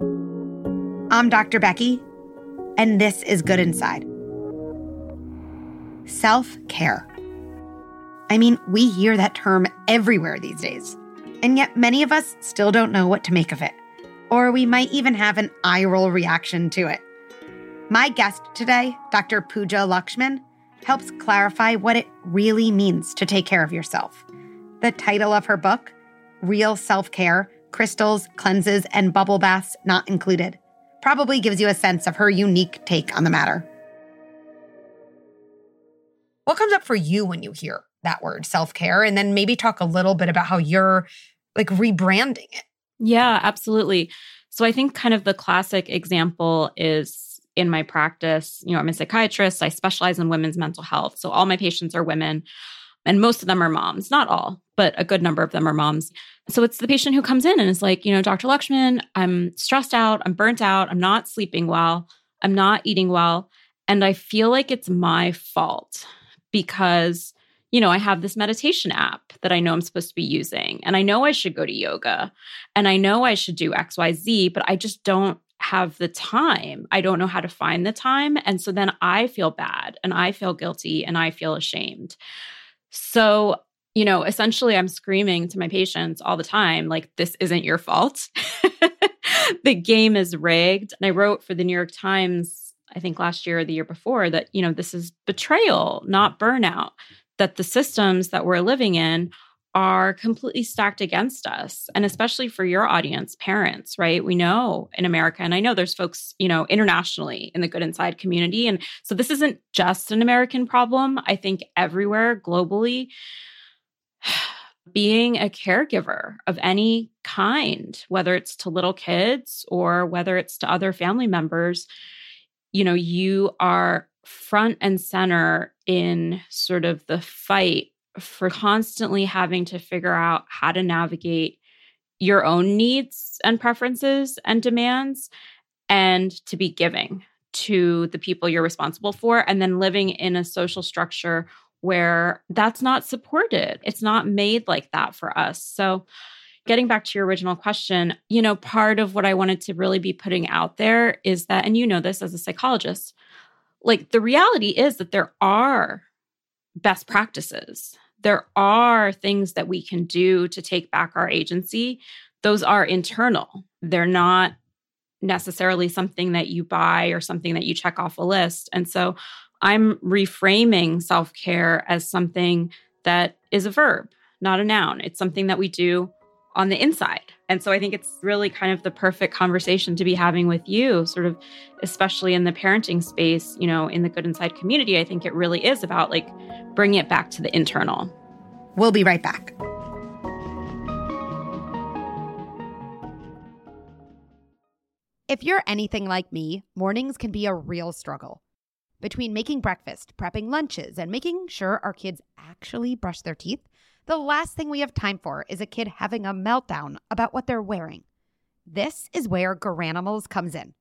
I'm Dr. Becky, and this is Good Inside. Self care. I mean, we hear that term everywhere these days, and yet many of us still don't know what to make of it, or we might even have an eye roll reaction to it. My guest today, Dr. Pooja Lakshmin, helps clarify what it really means to take care of yourself. The title of her book, Real Self Care Crystals, Cleanses, and Bubble Baths Not Included, probably gives you a sense of her unique take on the matter. What comes up for you when you hear that word self care? And then maybe talk a little bit about how you're like rebranding it. Yeah, absolutely. So I think kind of the classic example is in my practice. You know, I'm a psychiatrist, I specialize in women's mental health. So all my patients are women. And most of them are moms, not all, but a good number of them are moms. So it's the patient who comes in and is like, you know, Dr. Lakshmin, I'm stressed out, I'm burnt out, I'm not sleeping well, I'm not eating well. And I feel like it's my fault because, you know, I have this meditation app that I know I'm supposed to be using. And I know I should go to yoga and I know I should do XYZ, but I just don't have the time. I don't know how to find the time. And so then I feel bad and I feel guilty and I feel ashamed. So, you know, essentially, I'm screaming to my patients all the time, like, this isn't your fault. the game is rigged. And I wrote for the New York Times, I think last year or the year before, that, you know, this is betrayal, not burnout, that the systems that we're living in are completely stacked against us and especially for your audience parents right we know in america and i know there's folks you know internationally in the good inside community and so this isn't just an american problem i think everywhere globally being a caregiver of any kind whether it's to little kids or whether it's to other family members you know you are front and center in sort of the fight for constantly having to figure out how to navigate your own needs and preferences and demands and to be giving to the people you're responsible for and then living in a social structure where that's not supported. It's not made like that for us. So getting back to your original question, you know, part of what I wanted to really be putting out there is that and you know this as a psychologist, like the reality is that there are best practices. There are things that we can do to take back our agency. Those are internal, they're not necessarily something that you buy or something that you check off a list. And so I'm reframing self care as something that is a verb, not a noun. It's something that we do on the inside. And so I think it's really kind of the perfect conversation to be having with you, sort of, especially in the parenting space, you know, in the good inside community. I think it really is about like bringing it back to the internal. We'll be right back. If you're anything like me, mornings can be a real struggle. Between making breakfast, prepping lunches, and making sure our kids actually brush their teeth, the last thing we have time for is a kid having a meltdown about what they're wearing. This is where Garanimals comes in.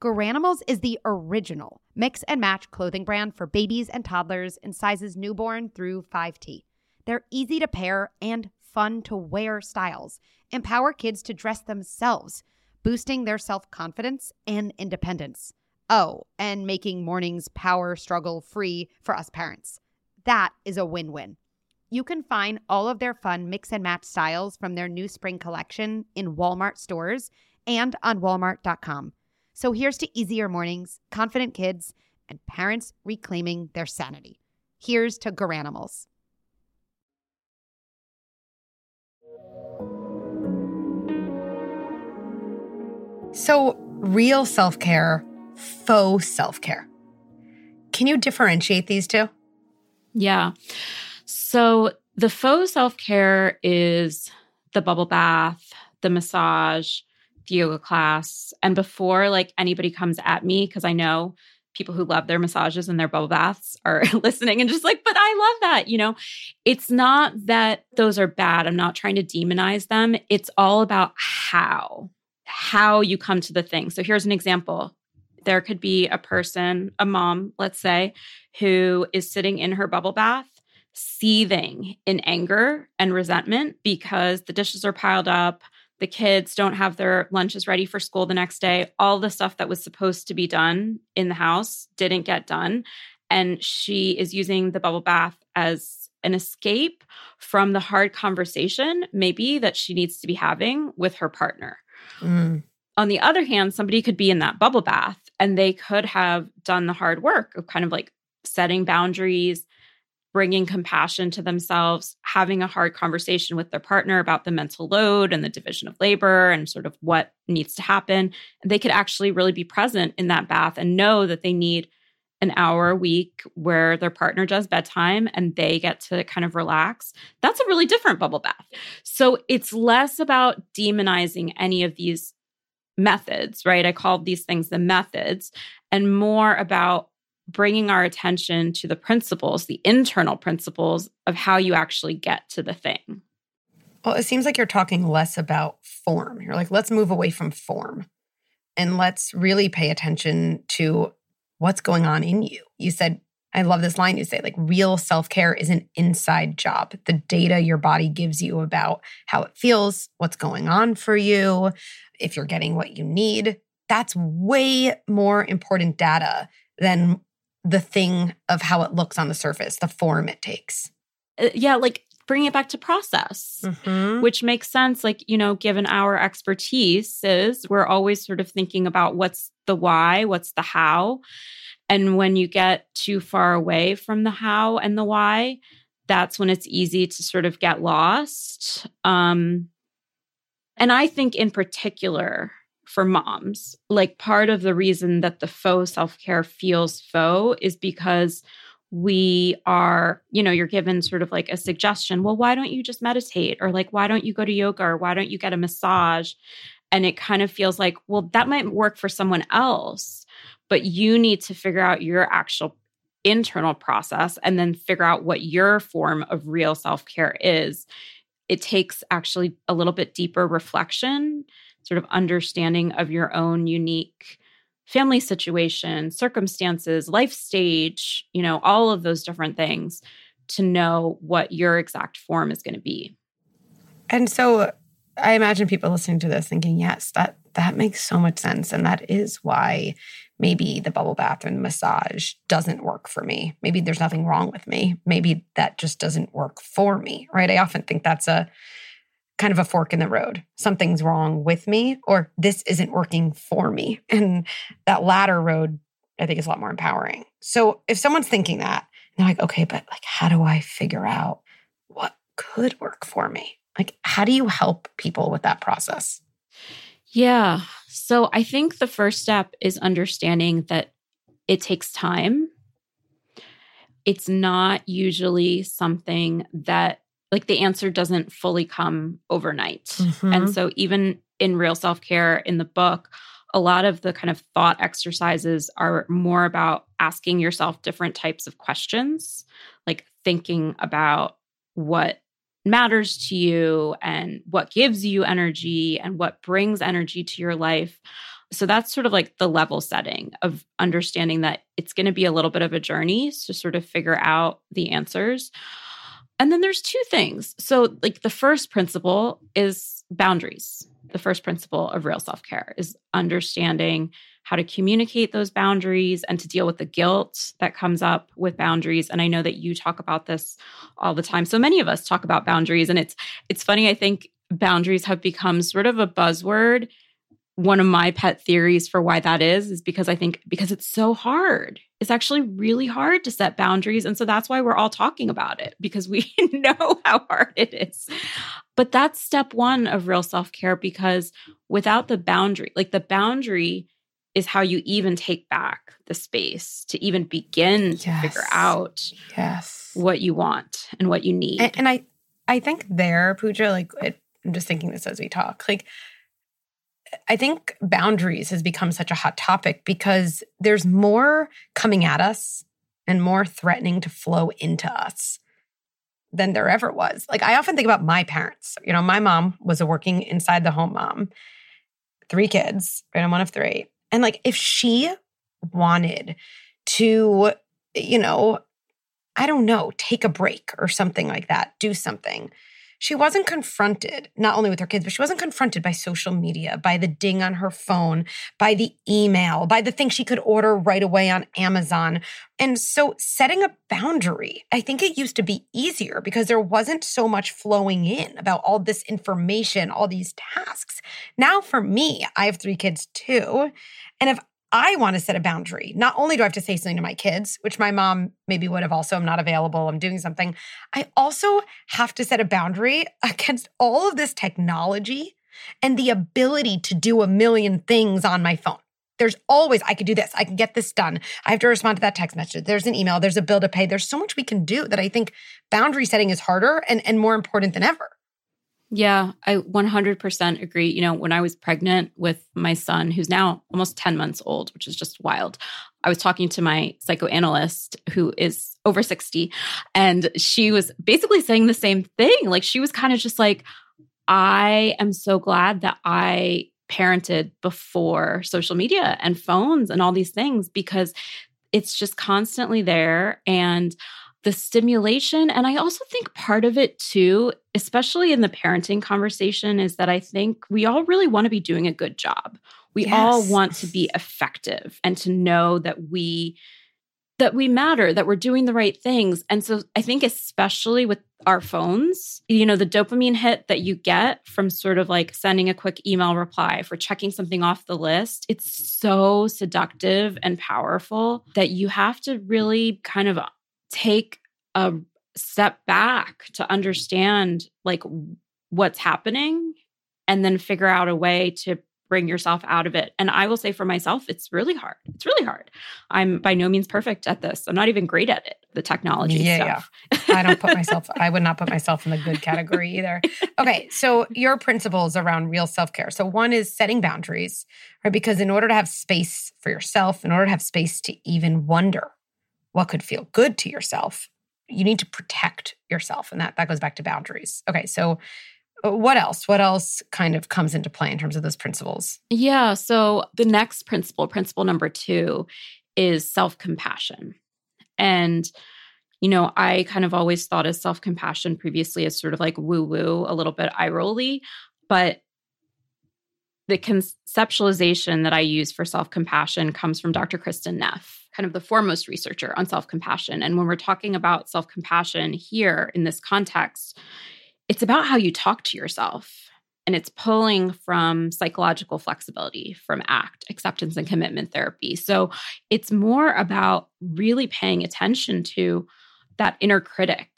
Garanimals is the original mix and match clothing brand for babies and toddlers in sizes newborn through 5T. They're easy to pair and fun to wear styles, empower kids to dress themselves, boosting their self confidence and independence. Oh, and making mornings power struggle free for us parents. That is a win win. You can find all of their fun mix and match styles from their new spring collection in Walmart stores and on walmart.com. So here's to easier mornings, confident kids, and parents reclaiming their sanity. Here's to Garanimals. So, real self care, faux self care. Can you differentiate these two? Yeah. So the faux self care is the bubble bath, the massage, the yoga class. And before like anybody comes at me, because I know people who love their massages and their bubble baths are listening and just like, but I love that. You know, it's not that those are bad. I'm not trying to demonize them. It's all about how, how you come to the thing. So here's an example. There could be a person, a mom, let's say, who is sitting in her bubble bath seething in anger and resentment because the dishes are piled up, the kids don't have their lunches ready for school the next day. All the stuff that was supposed to be done in the house didn't get done. And she is using the bubble bath as an escape from the hard conversation, maybe that she needs to be having with her partner. Mm. On the other hand, somebody could be in that bubble bath and they could have done the hard work of kind of like setting boundaries, bringing compassion to themselves, having a hard conversation with their partner about the mental load and the division of labor and sort of what needs to happen. They could actually really be present in that bath and know that they need an hour a week where their partner does bedtime and they get to kind of relax, that's a really different bubble bath. So it's less about demonizing any of these methods, right? I call these things the methods, and more about bringing our attention to the principles, the internal principles of how you actually get to the thing. Well, it seems like you're talking less about form. You're like, let's move away from form and let's really pay attention to what's going on in you. You said, I love this line you say, like, real self care is an inside job. The data your body gives you about how it feels, what's going on for you, if you're getting what you need, that's way more important data than the thing of how it looks on the surface, the form it takes. Uh, yeah, like bringing it back to process, mm-hmm. which makes sense. Like, you know, given our expertise is we're always sort of thinking about what's the why, what's the how. And when you get too far away from the how and the why, that's when it's easy to sort of get lost. Um, and I think in particular for moms, like part of the reason that the faux self care feels faux is because we are, you know, you're given sort of like a suggestion. Well, why don't you just meditate? Or like, why don't you go to yoga? Or why don't you get a massage? And it kind of feels like, well, that might work for someone else, but you need to figure out your actual internal process and then figure out what your form of real self care is. It takes actually a little bit deeper reflection, sort of understanding of your own unique family situation, circumstances, life stage, you know, all of those different things to know what your exact form is going to be. And so I imagine people listening to this thinking, yes, that that makes so much sense and that is why maybe the bubble bath and the massage doesn't work for me. Maybe there's nothing wrong with me. Maybe that just doesn't work for me, right? I often think that's a kind of a fork in the road. Something's wrong with me, or this isn't working for me. And that latter road, I think, is a lot more empowering. So if someone's thinking that, they're like, okay, but like, how do I figure out what could work for me? Like, how do you help people with that process? Yeah. So I think the first step is understanding that it takes time. It's not usually something that like the answer doesn't fully come overnight. Mm-hmm. And so even in real self-care in the book, a lot of the kind of thought exercises are more about asking yourself different types of questions, like thinking about what matters to you and what gives you energy and what brings energy to your life. So that's sort of like the level setting of understanding that it's going to be a little bit of a journey to sort of figure out the answers. And then there's two things. So, like the first principle is boundaries. The first principle of real self care is understanding how to communicate those boundaries and to deal with the guilt that comes up with boundaries. And I know that you talk about this all the time. So many of us talk about boundaries, and it's it's funny. I think boundaries have become sort of a buzzword one of my pet theories for why that is is because I think because it's so hard. It's actually really hard to set boundaries and so that's why we're all talking about it because we know how hard it is. But that's step 1 of real self-care because without the boundary, like the boundary is how you even take back the space to even begin to yes. figure out yes what you want and what you need. And, and I I think there, Pooja, like it, I'm just thinking this as we talk. Like I think boundaries has become such a hot topic because there's more coming at us and more threatening to flow into us than there ever was. Like I often think about my parents. You know, my mom was a working inside the home mom, three kids, right? I'm one of three. And like if she wanted to, you know, I don't know, take a break or something like that, do something she wasn't confronted not only with her kids, but she wasn't confronted by social media, by the ding on her phone, by the email, by the thing she could order right away on Amazon. And so setting a boundary, I think it used to be easier because there wasn't so much flowing in about all this information, all these tasks. Now, for me, I have three kids too. And if I want to set a boundary. Not only do I have to say something to my kids, which my mom maybe would have also, I'm not available, I'm doing something. I also have to set a boundary against all of this technology and the ability to do a million things on my phone. There's always, I could do this, I can get this done. I have to respond to that text message. There's an email, there's a bill to pay. There's so much we can do that I think boundary setting is harder and, and more important than ever. Yeah, I 100% agree. You know, when I was pregnant with my son, who's now almost 10 months old, which is just wild, I was talking to my psychoanalyst who is over 60, and she was basically saying the same thing. Like, she was kind of just like, I am so glad that I parented before social media and phones and all these things because it's just constantly there. And the stimulation. And I also think part of it too, especially in the parenting conversation, is that I think we all really want to be doing a good job. We yes. all want to be effective and to know that we that we matter, that we're doing the right things. And so I think especially with our phones, you know, the dopamine hit that you get from sort of like sending a quick email reply for checking something off the list, it's so seductive and powerful that you have to really kind of take a step back to understand like what's happening and then figure out a way to bring yourself out of it. And I will say for myself, it's really hard. It's really hard. I'm by no means perfect at this. I'm not even great at it, the technology yeah, stuff. Yeah. I don't put myself, I would not put myself in the good category either. Okay. So your principles around real self-care. So one is setting boundaries, right? Because in order to have space for yourself, in order to have space to even wonder what could feel good to yourself, you need to protect yourself. And that, that goes back to boundaries. Okay. So uh, what else? What else kind of comes into play in terms of those principles? Yeah. So the next principle, principle number two, is self compassion. And, you know, I kind of always thought of self compassion previously as sort of like woo woo, a little bit eye rolly. But the conceptualization that I use for self compassion comes from Dr. Kristin Neff kind of the foremost researcher on self compassion. And when we're talking about self compassion here in this context, it's about how you talk to yourself. And it's pulling from psychological flexibility, from ACT, acceptance and commitment therapy. So it's more about really paying attention to that inner critic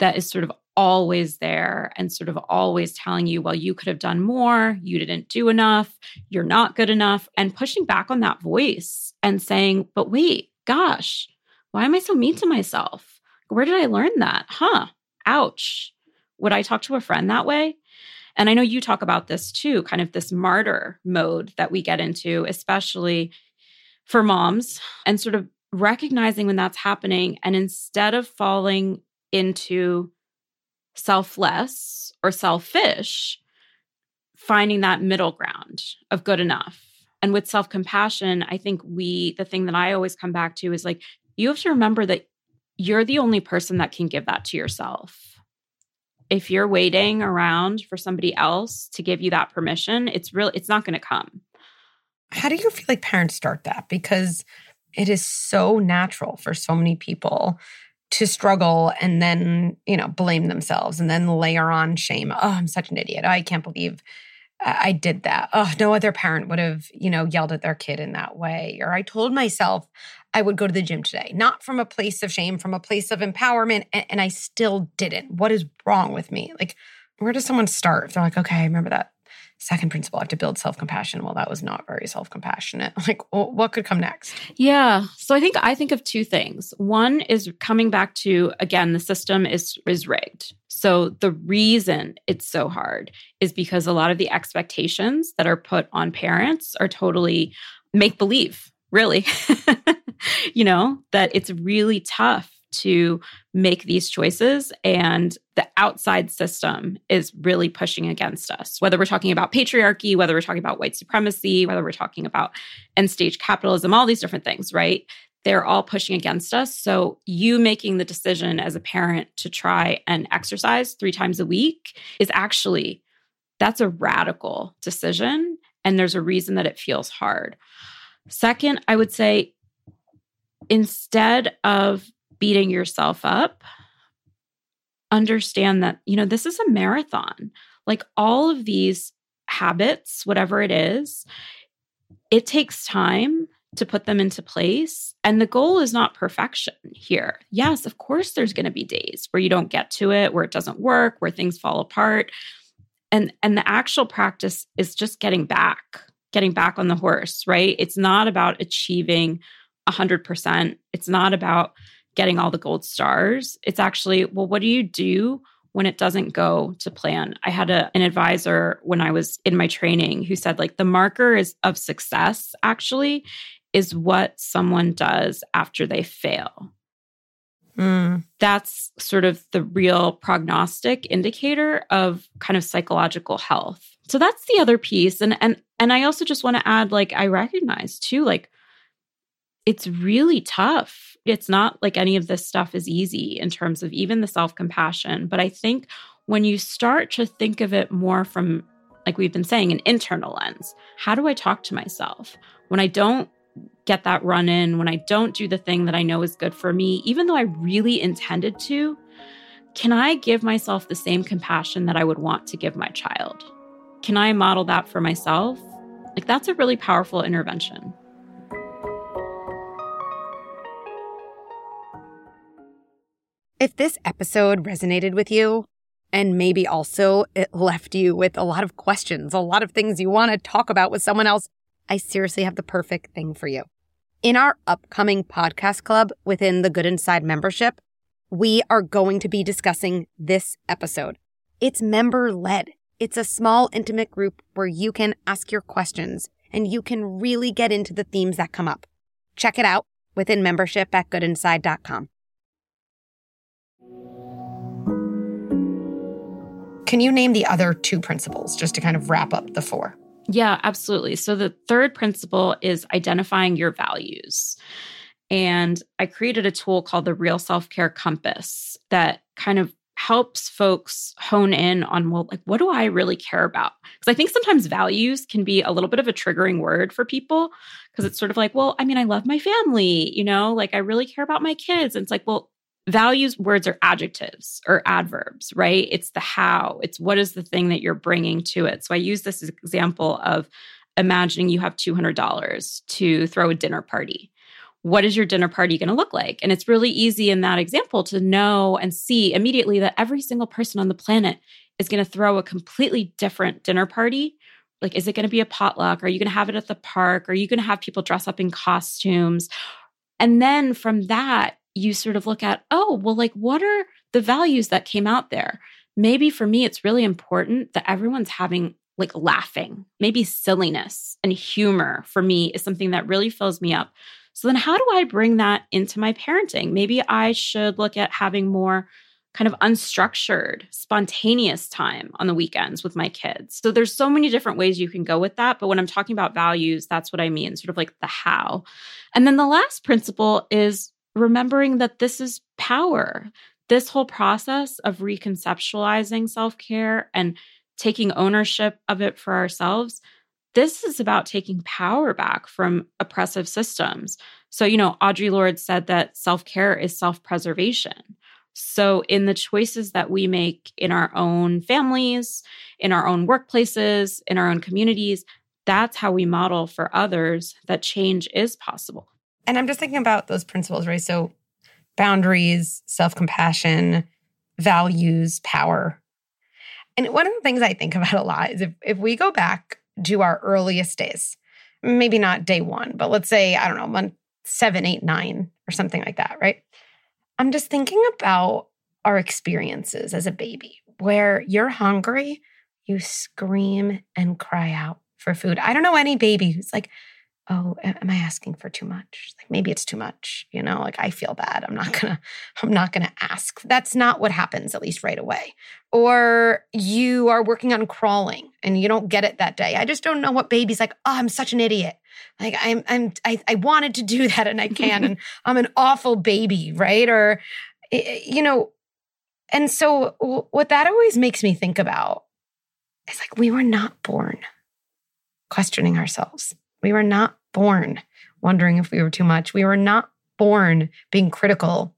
that is sort of always there and sort of always telling you, well, you could have done more, you didn't do enough, you're not good enough, and pushing back on that voice and saying, but wait, gosh, why am I so mean to myself? Where did I learn that? Huh, ouch. Would I talk to a friend that way? And I know you talk about this too, kind of this martyr mode that we get into, especially for moms, and sort of recognizing when that's happening. And instead of falling into selfless or selfish, finding that middle ground of good enough. And with self compassion, I think we, the thing that I always come back to is like, you have to remember that you're the only person that can give that to yourself. If you're waiting around for somebody else to give you that permission, it's really, it's not going to come. How do you feel like parents start that? Because it is so natural for so many people to struggle and then, you know, blame themselves and then layer on shame. Oh, I'm such an idiot. I can't believe I did that. Oh, no other parent would have, you know, yelled at their kid in that way. Or I told myself I would go to the gym today, not from a place of shame, from a place of empowerment. And, and I still didn't. What is wrong with me? Like, where does someone start? If they're like, okay, I remember that second principle i have to build self-compassion. Well that was not very self-compassionate. Like what could come next? Yeah. So i think i think of two things. One is coming back to again the system is is rigged. So the reason it's so hard is because a lot of the expectations that are put on parents are totally make believe really. You know that it's really tough to make these choices and the outside system is really pushing against us whether we're talking about patriarchy whether we're talking about white supremacy whether we're talking about end stage capitalism all these different things right they're all pushing against us. So, you making the decision as a parent to try and exercise three times a week is actually that's a radical decision. And there's a reason that it feels hard. Second, I would say instead of beating yourself up, understand that, you know, this is a marathon. Like all of these habits, whatever it is, it takes time to put them into place. And the goal is not perfection here. Yes, of course, there's going to be days where you don't get to it, where it doesn't work, where things fall apart. And, and the actual practice is just getting back, getting back on the horse, right? It's not about achieving 100%. It's not about getting all the gold stars. It's actually, well, what do you do when it doesn't go to plan. I had a, an advisor when I was in my training who said, like, the marker is of success actually is what someone does after they fail. Mm. That's sort of the real prognostic indicator of kind of psychological health. So that's the other piece. And and and I also just want to add like I recognize too like it's really tough. It's not like any of this stuff is easy in terms of even the self-compassion, but I think when you start to think of it more from like we've been saying an internal lens, how do I talk to myself? When I don't get that run in, when I don't do the thing that I know is good for me, even though I really intended to, can I give myself the same compassion that I would want to give my child? Can I model that for myself? Like, that's a really powerful intervention. If this episode resonated with you, and maybe also it left you with a lot of questions, a lot of things you want to talk about with someone else, I seriously have the perfect thing for you. In our upcoming podcast club within the Good Inside membership, we are going to be discussing this episode. It's member led. It's a small, intimate group where you can ask your questions and you can really get into the themes that come up. Check it out within membership at goodinside.com. Can you name the other two principles just to kind of wrap up the four? Yeah, absolutely. So the third principle is identifying your values. And I created a tool called the Real Self Care Compass that kind of helps folks hone in on, well, like, what do I really care about? Because I think sometimes values can be a little bit of a triggering word for people because it's sort of like, well, I mean, I love my family, you know, like I really care about my kids. And it's like, well, values words are adjectives or adverbs, right? It's the how, it's what is the thing that you're bringing to it. So I use this example of imagining you have $200 to throw a dinner party. What is your dinner party going to look like? And it's really easy in that example to know and see immediately that every single person on the planet is going to throw a completely different dinner party. Like, is it going to be a potluck? Are you going to have it at the park? Are you going to have people dress up in costumes? And then from that, you sort of look at, oh, well, like, what are the values that came out there? Maybe for me, it's really important that everyone's having like laughing. Maybe silliness and humor for me is something that really fills me up. So then, how do I bring that into my parenting? Maybe I should look at having more kind of unstructured, spontaneous time on the weekends with my kids. So there's so many different ways you can go with that, but when I'm talking about values, that's what I mean, sort of like the how. And then the last principle is remembering that this is power. This whole process of reconceptualizing self care and taking ownership of it for ourselves, this is about taking power back from oppressive systems. So, you know, Audre Lorde said that self care is self preservation. So, in the choices that we make in our own families, in our own workplaces, in our own communities, that's how we model for others that change is possible. And I'm just thinking about those principles, right? So boundaries, self compassion, values, power. And one of the things I think about a lot is if, if we go back to our earliest days, maybe not day one, but let's say, I don't know, month seven, eight, nine, or something like that, right? I'm just thinking about our experiences as a baby where you're hungry, you scream and cry out for food. I don't know any baby who's like, oh, am I asking for too much? Like maybe it's too much, you know, like I feel bad. I'm not gonna, I'm not gonna ask. That's not what happens, at least right away. Or you are working on crawling and you don't get it that day. I just don't know what baby's like, oh, I'm such an idiot. Like I'm, I'm, I, I wanted to do that and I can, and I'm an awful baby, right? Or, you know, and so what that always makes me think about is like we were not born questioning ourselves we were not born wondering if we were too much. We were not born being critical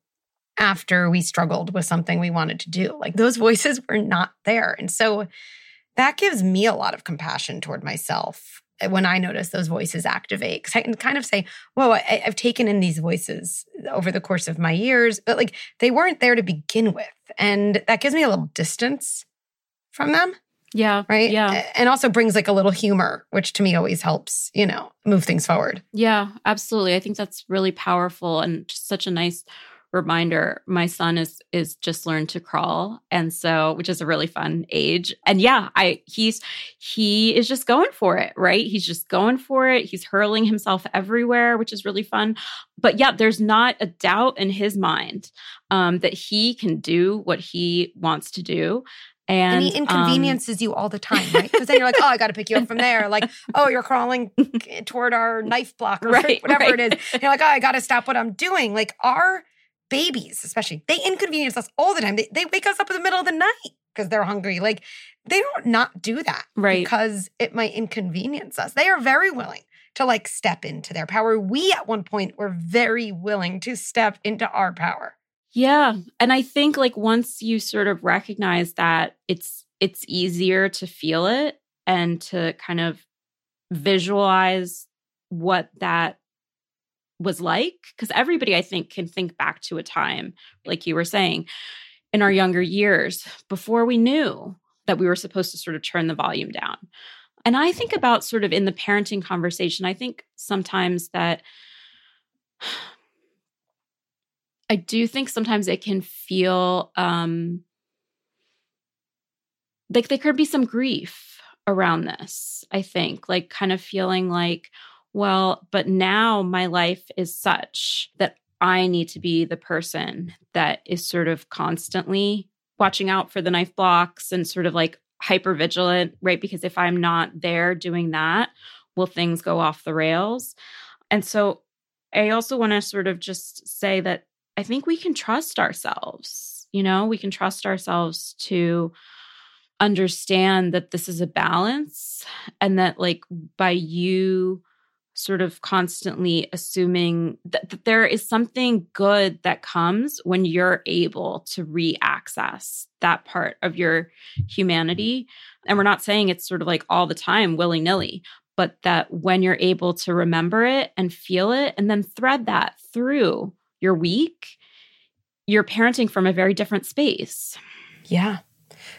after we struggled with something we wanted to do. Like those voices were not there. And so that gives me a lot of compassion toward myself when I notice those voices activate. Because I can kind of say, whoa, I, have taken in these voices over the course of my years, but like they weren't there to begin with. And that gives me a little distance from them. Yeah. Right. Yeah. And also brings like a little humor, which to me always helps, you know, move things forward. Yeah, absolutely. I think that's really powerful and just such a nice reminder my son is is just learned to crawl and so which is a really fun age and yeah i he's he is just going for it right he's just going for it he's hurling himself everywhere which is really fun but yeah there's not a doubt in his mind um, that he can do what he wants to do and, and, he inconveniences um, you all the time, right? Because then you're like, oh, I got to pick you up from there. Like, oh, you're crawling toward our knife block or right, whatever right. it is. And you're like, oh, I got to stop what I'm doing. Like, our babies, especially, they inconvenience us all the time. They, they wake us up in the middle of the night because they're hungry. Like, they don't not do that right. because it might inconvenience us. They are very willing to like step into their power. We at one point were very willing to step into our power. Yeah. And I think like once you sort of recognize that it's it's easier to feel it and to kind of visualize what that was like because everybody I think can think back to a time like you were saying in our younger years before we knew that we were supposed to sort of turn the volume down. And I think about sort of in the parenting conversation, I think sometimes that I do think sometimes it can feel um, like there could be some grief around this. I think, like, kind of feeling like, well, but now my life is such that I need to be the person that is sort of constantly watching out for the knife blocks and sort of like hyper vigilant, right? Because if I'm not there doing that, will things go off the rails? And so I also want to sort of just say that I think we can trust ourselves. You know, we can trust ourselves to understand that this is a balance and that, like, by you sort of constantly assuming that, that there is something good that comes when you're able to re-access that part of your humanity. And we're not saying it's sort of like all the time willy nilly, but that when you're able to remember it and feel it and then thread that through your week, you're parenting from a very different space. Yeah.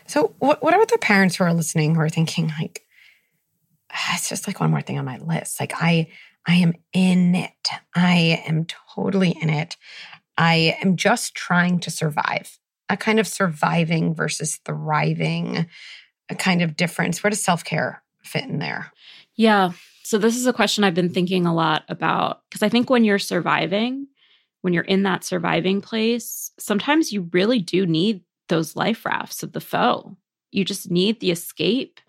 So, what, what about the parents who are listening who are thinking, like, ah, it's just like one more thing on my list? Like, I, I am in it. I am totally in it. I am just trying to survive. A kind of surviving versus thriving, a kind of difference. Where does self care fit in there? Yeah. So, this is a question I've been thinking a lot about because I think when you're surviving, when you're in that surviving place, sometimes you really do need those life rafts of the faux. You just need the escape.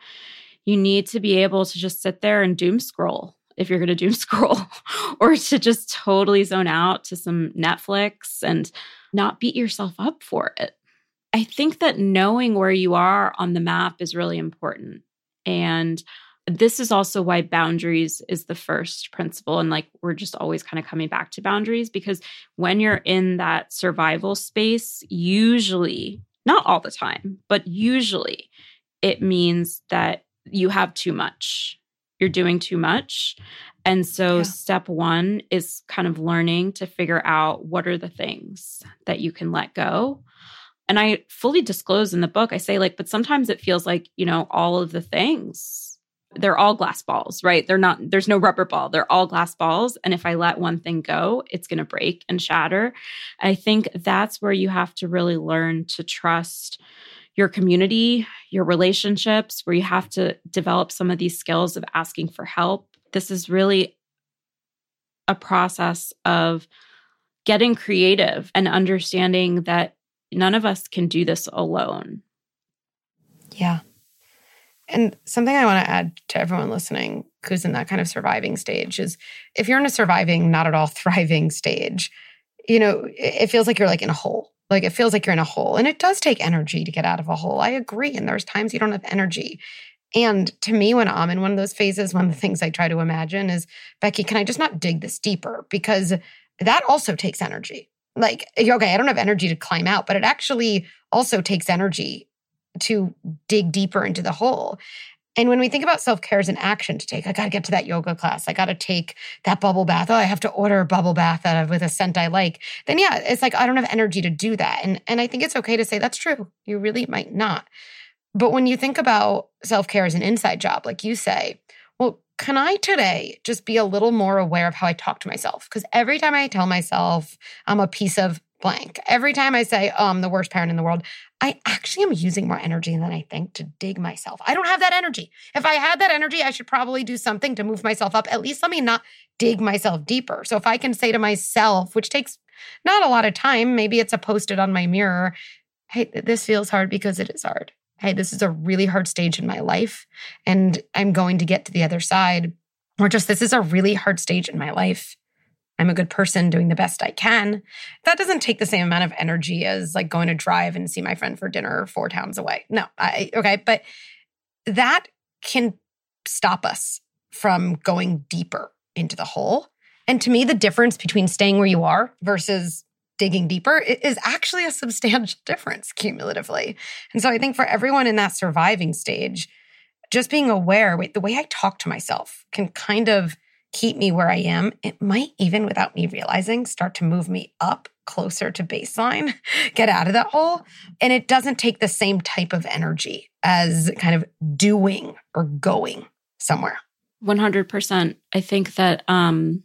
You need to be able to just sit there and doom scroll if you're going to doom scroll or to just totally zone out to some Netflix and not beat yourself up for it. I think that knowing where you are on the map is really important. And this is also why boundaries is the first principle and like we're just always kind of coming back to boundaries because when you're in that survival space usually not all the time but usually it means that you have too much. You're doing too much. And so yeah. step 1 is kind of learning to figure out what are the things that you can let go. And I fully disclose in the book I say like but sometimes it feels like you know all of the things they're all glass balls, right? They're not, there's no rubber ball. They're all glass balls. And if I let one thing go, it's going to break and shatter. I think that's where you have to really learn to trust your community, your relationships, where you have to develop some of these skills of asking for help. This is really a process of getting creative and understanding that none of us can do this alone. Yeah. And something I want to add to everyone listening who's in that kind of surviving stage is if you're in a surviving, not at all thriving stage, you know, it feels like you're like in a hole. Like it feels like you're in a hole. And it does take energy to get out of a hole. I agree. And there's times you don't have energy. And to me, when I'm in one of those phases, one of the things I try to imagine is, Becky, can I just not dig this deeper? Because that also takes energy. Like, okay, I don't have energy to climb out, but it actually also takes energy to dig deeper into the hole. And when we think about self care as an action to take, I got to get to that yoga class. I got to take that bubble bath. Oh, I have to order a bubble bath with a scent I like. Then yeah, it's like I don't have energy to do that. And and I think it's okay to say that's true. You really might not. But when you think about self care as an inside job, like you say, well, can I today just be a little more aware of how I talk to myself? Because every time I tell myself I'm a piece of blank, every time I say, oh, I'm the worst parent in the world, I actually am using more energy than I think to dig myself. I don't have that energy. If I had that energy, I should probably do something to move myself up. At least let me not dig myself deeper. So if I can say to myself, which takes not a lot of time, maybe it's a post it on my mirror, hey, this feels hard because it is hard hey, this is a really hard stage in my life and I'm going to get to the other side. Or just, this is a really hard stage in my life. I'm a good person doing the best I can. That doesn't take the same amount of energy as like going to drive and see my friend for dinner four towns away. No, I, okay. But that can stop us from going deeper into the hole. And to me, the difference between staying where you are versus digging deeper is actually a substantial difference cumulatively. And so I think for everyone in that surviving stage, just being aware, wait, the way I talk to myself can kind of keep me where I am. It might even without me realizing start to move me up closer to baseline, get out of that hole. And it doesn't take the same type of energy as kind of doing or going somewhere. 100%. I think that um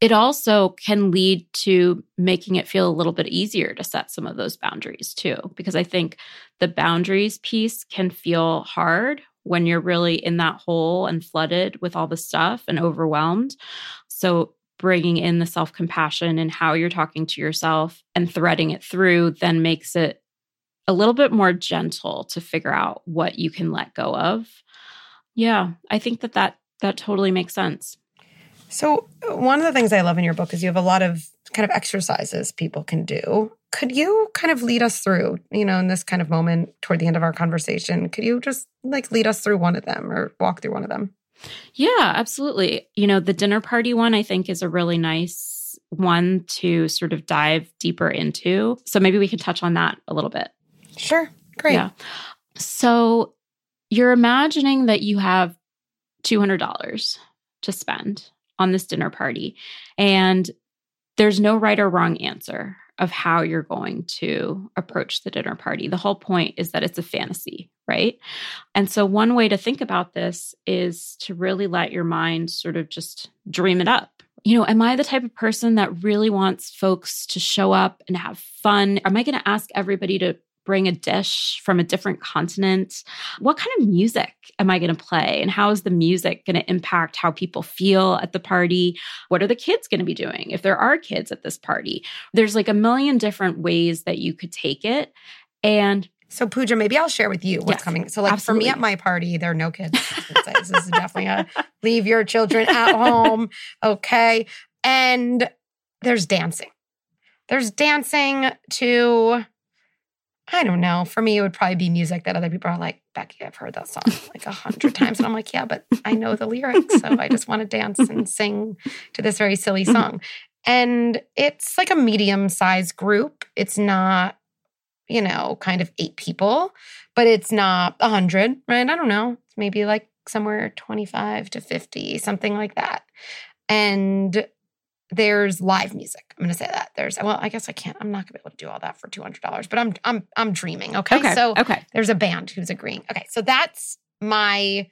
it also can lead to making it feel a little bit easier to set some of those boundaries too, because I think the boundaries piece can feel hard when you're really in that hole and flooded with all the stuff and overwhelmed. So, bringing in the self compassion and how you're talking to yourself and threading it through then makes it a little bit more gentle to figure out what you can let go of. Yeah, I think that that that totally makes sense. So, uh, one of the things I love in your book is you have a lot of kind of exercises people can do. Could you kind of lead us through, you know, in this kind of moment toward the end of our conversation, could you just like lead us through one of them or walk through one of them? Yeah, absolutely. You know, the dinner party one I think is a really nice one to sort of dive deeper into. So maybe we can touch on that a little bit. Sure. Great. Yeah. So you're imagining that you have $200 to spend on this dinner party. And there's no right or wrong answer of how you're going to approach the dinner party. The whole point is that it's a fantasy, right? And so, one way to think about this is to really let your mind sort of just dream it up. You know, am I the type of person that really wants folks to show up and have fun? Am I going to ask everybody to bring a dish from a different continent? What kind of music am I going to play? And how is the music going to impact how people feel at the party? What are the kids going to be doing if there are kids at this party? There's like a million different ways that you could take it. And so Pooja, maybe I'll share with you what's yes, coming. So like absolutely. for me at my party, there are no kids. this is definitely a leave your children at home. Okay. And there's dancing. There's dancing to I don't know. For me, it would probably be music that other people are like, Becky, I've heard that song like a hundred times. And I'm like, yeah, but I know the lyrics. So I just want to dance and sing to this very silly mm-hmm. song. And it's like a medium sized group. It's not, you know, kind of eight people, but it's not a hundred, right? I don't know. It's maybe like somewhere 25 to 50, something like that. And there's live music. I'm going to say that. There's well, I guess I can't. I'm not going to be able to do all that for two hundred dollars, but I'm I'm I'm dreaming. Okay? okay. So okay. There's a band who's agreeing. Okay, so that's my,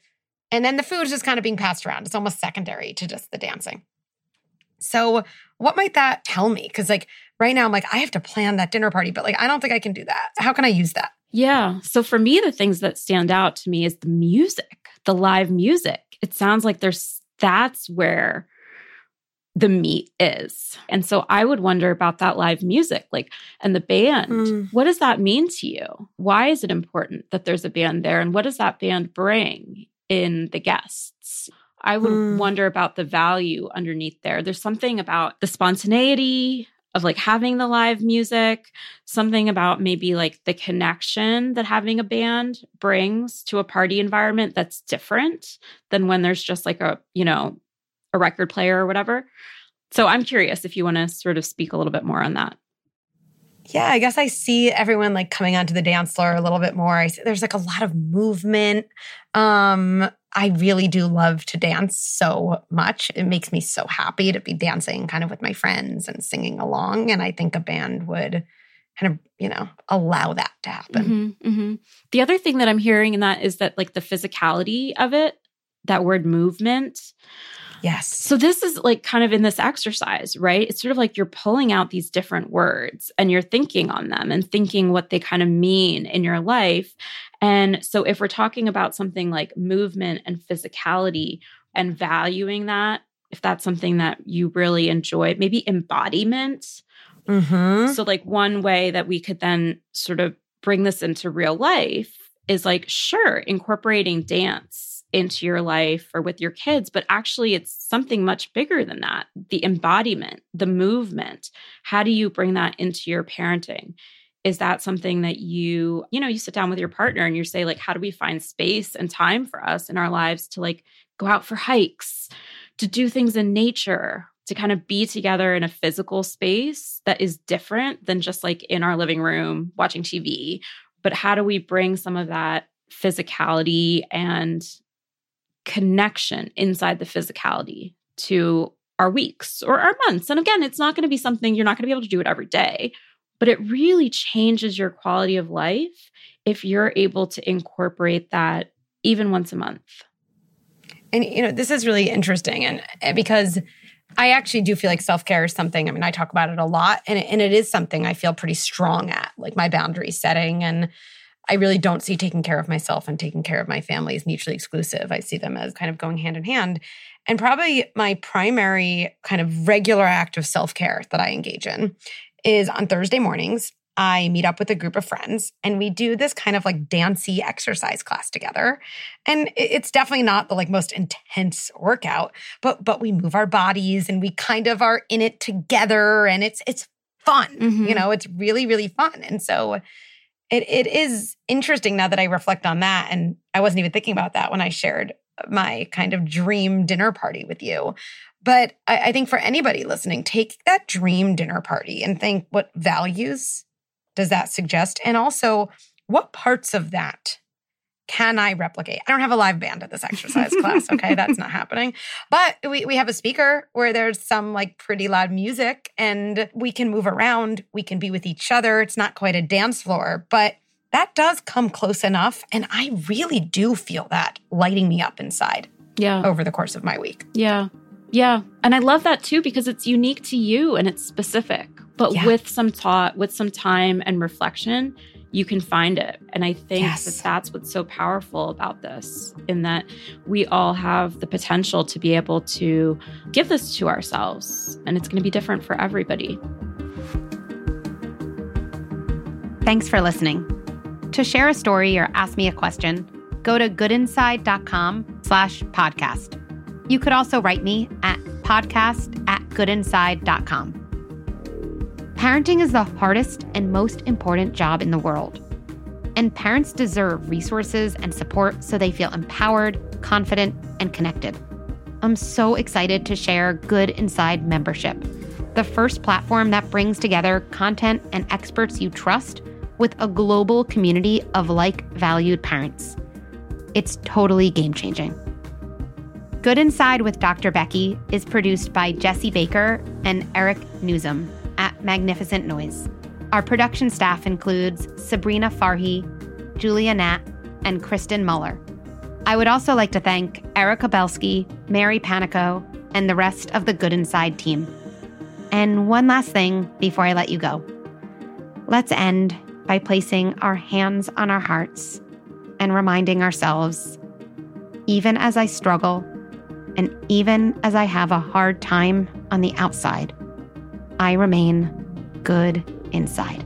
and then the food is just kind of being passed around. It's almost secondary to just the dancing. So what might that tell me? Because like right now, I'm like I have to plan that dinner party, but like I don't think I can do that. How can I use that? Yeah. So for me, the things that stand out to me is the music, the live music. It sounds like there's that's where the meat is. And so I would wonder about that live music, like, and the band. Mm. What does that mean to you? Why is it important that there's a band there? And what does that band bring in the guests? I would mm. wonder about the value underneath there. There's something about the spontaneity of like having the live music, something about maybe like the connection that having a band brings to a party environment that's different than when there's just like a, you know, a record player or whatever. So I'm curious if you want to sort of speak a little bit more on that. Yeah, I guess I see everyone like coming onto the dance floor a little bit more. I see, there's like a lot of movement. Um, I really do love to dance so much. It makes me so happy to be dancing kind of with my friends and singing along. And I think a band would kind of, you know, allow that to happen. Mm-hmm, mm-hmm. The other thing that I'm hearing in that is that like the physicality of it, that word movement. Yes. So this is like kind of in this exercise, right? It's sort of like you're pulling out these different words and you're thinking on them and thinking what they kind of mean in your life. And so if we're talking about something like movement and physicality and valuing that, if that's something that you really enjoy, maybe embodiment. Mm-hmm. So, like, one way that we could then sort of bring this into real life is like, sure, incorporating dance into your life or with your kids, but actually it's something much bigger than that. The embodiment, the movement. How do you bring that into your parenting? Is that something that you, you know, you sit down with your partner and you say like how do we find space and time for us in our lives to like go out for hikes, to do things in nature, to kind of be together in a physical space that is different than just like in our living room watching TV. But how do we bring some of that physicality and connection inside the physicality to our weeks or our months. And again, it's not going to be something you're not going to be able to do it every day, but it really changes your quality of life if you're able to incorporate that even once a month. And you know, this is really interesting and eh, because I actually do feel like self-care is something, I mean, I talk about it a lot and and it is something I feel pretty strong at, like my boundary setting and I really don't see taking care of myself and taking care of my family as mutually exclusive. I see them as kind of going hand in hand. And probably my primary kind of regular act of self care that I engage in is on Thursday mornings. I meet up with a group of friends and we do this kind of like dancey exercise class together. And it's definitely not the like most intense workout, but but we move our bodies and we kind of are in it together and it's it's fun. Mm-hmm. You know, it's really really fun. And so it, it is interesting now that I reflect on that. And I wasn't even thinking about that when I shared my kind of dream dinner party with you. But I, I think for anybody listening, take that dream dinner party and think what values does that suggest? And also, what parts of that can I replicate? I don't have a live band at this exercise class. Okay. That's not happening. But we, we have a speaker where there's some like pretty loud music and we can move around. We can be with each other. It's not quite a dance floor, but that does come close enough. And I really do feel that lighting me up inside. Yeah. Over the course of my week. Yeah. Yeah. And I love that too because it's unique to you and it's specific, but yeah. with some thought, with some time and reflection, you can find it. And I think yes. that that's what's so powerful about this, in that we all have the potential to be able to give this to ourselves. And it's going to be different for everybody. Thanks for listening. To share a story or ask me a question, go to goodinside.com slash podcast. You could also write me at podcast at goodinside.com. Parenting is the hardest and most important job in the world. And parents deserve resources and support so they feel empowered, confident, and connected. I'm so excited to share Good Inside membership, the first platform that brings together content and experts you trust with a global community of like valued parents. It's totally game changing. Good Inside with Dr. Becky is produced by Jesse Baker and Eric Nuzum at Magnificent Noise. Our production staff includes Sabrina Farhi, Julia Nat, and Kristen Muller. I would also like to thank Erica Belsky, Mary Panico, and the rest of the Good Inside team. And one last thing before I let you go. Let's end by placing our hands on our hearts and reminding ourselves even as I struggle, And even as I have a hard time on the outside, I remain good inside.